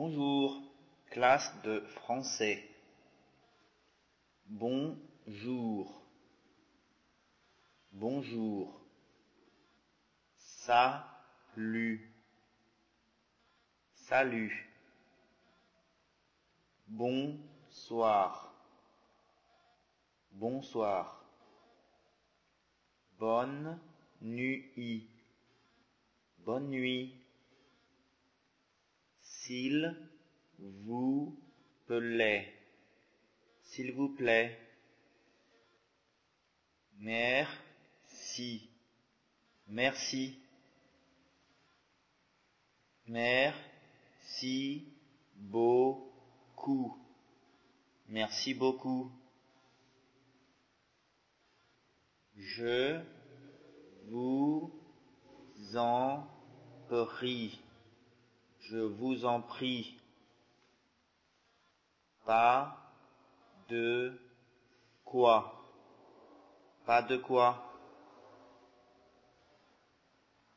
Bonjour, classe de français. Bonjour. Bonjour. Salut. Salut. Bonsoir. Bonsoir. Bonne nuit. Bonne nuit. S'il vous plaît. S'il vous plaît. Merci. Merci. Merci beaucoup. Merci beaucoup. Je vous en prie. Je vous en prie. Pas de quoi? Pas de quoi?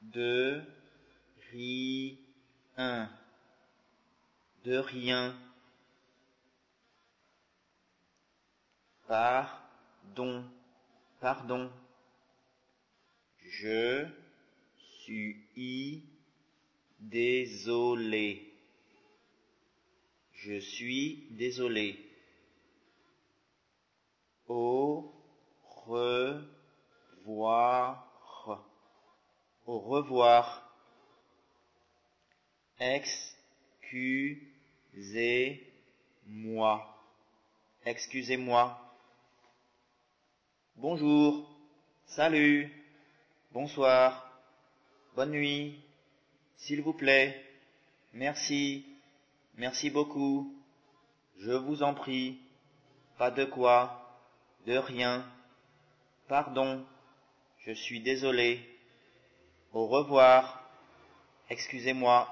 De rien. De rien. Pardon. Pardon. Je suis désolé. Je suis désolé. Au revoir. Au revoir. Excusez-moi. Excusez-moi. Bonjour. Salut. Bonsoir. Bonne nuit. S'il vous plaît. Merci. Merci beaucoup. Je vous en prie. Pas de quoi. De rien. Pardon. Je suis désolé. Au revoir. Excusez-moi.